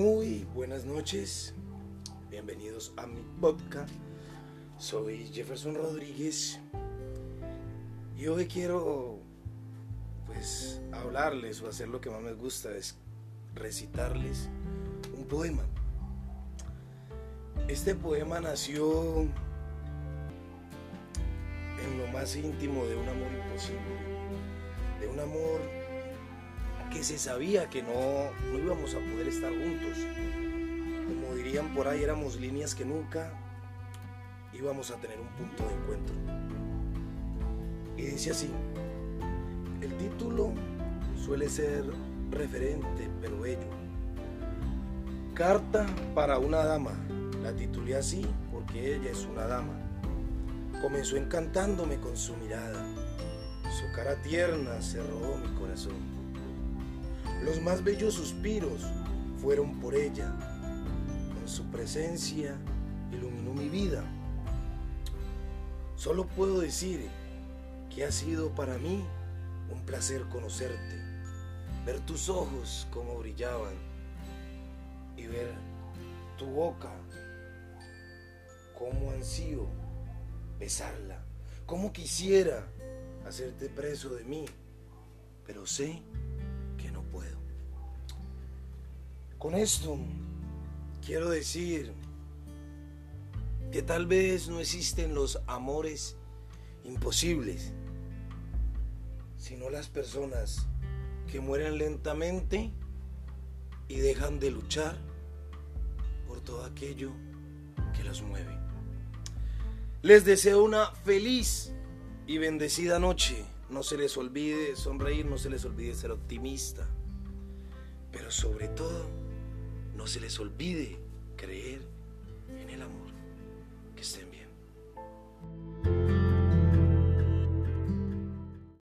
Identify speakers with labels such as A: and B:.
A: Muy buenas noches, bienvenidos a mi podcast. Soy Jefferson Rodríguez y hoy quiero pues hablarles o hacer lo que más me gusta es recitarles un poema. Este poema nació en lo más íntimo de un amor imposible, de un amor que se sabía que no, no íbamos a poder estar juntos. Como dirían por ahí, éramos líneas que nunca íbamos a tener un punto de encuentro. Y dice así, el título suele ser referente, pero bello. Carta para una dama. La titulé así porque ella es una dama. Comenzó encantándome con su mirada. Su cara tierna se robó mi corazón. Los más bellos suspiros fueron por ella. Con su presencia iluminó mi vida. Solo puedo decir que ha sido para mí un placer conocerte, ver tus ojos como brillaban y ver tu boca como ansío besarla, como quisiera hacerte preso de mí, pero sé Con esto quiero decir que tal vez no existen los amores imposibles, sino las personas que mueren lentamente y dejan de luchar por todo aquello que los mueve. Les deseo una feliz y bendecida noche. No se les olvide sonreír, no se les olvide ser optimista. Pero sobre todo, no se les olvide creer en el amor. Que estén bien.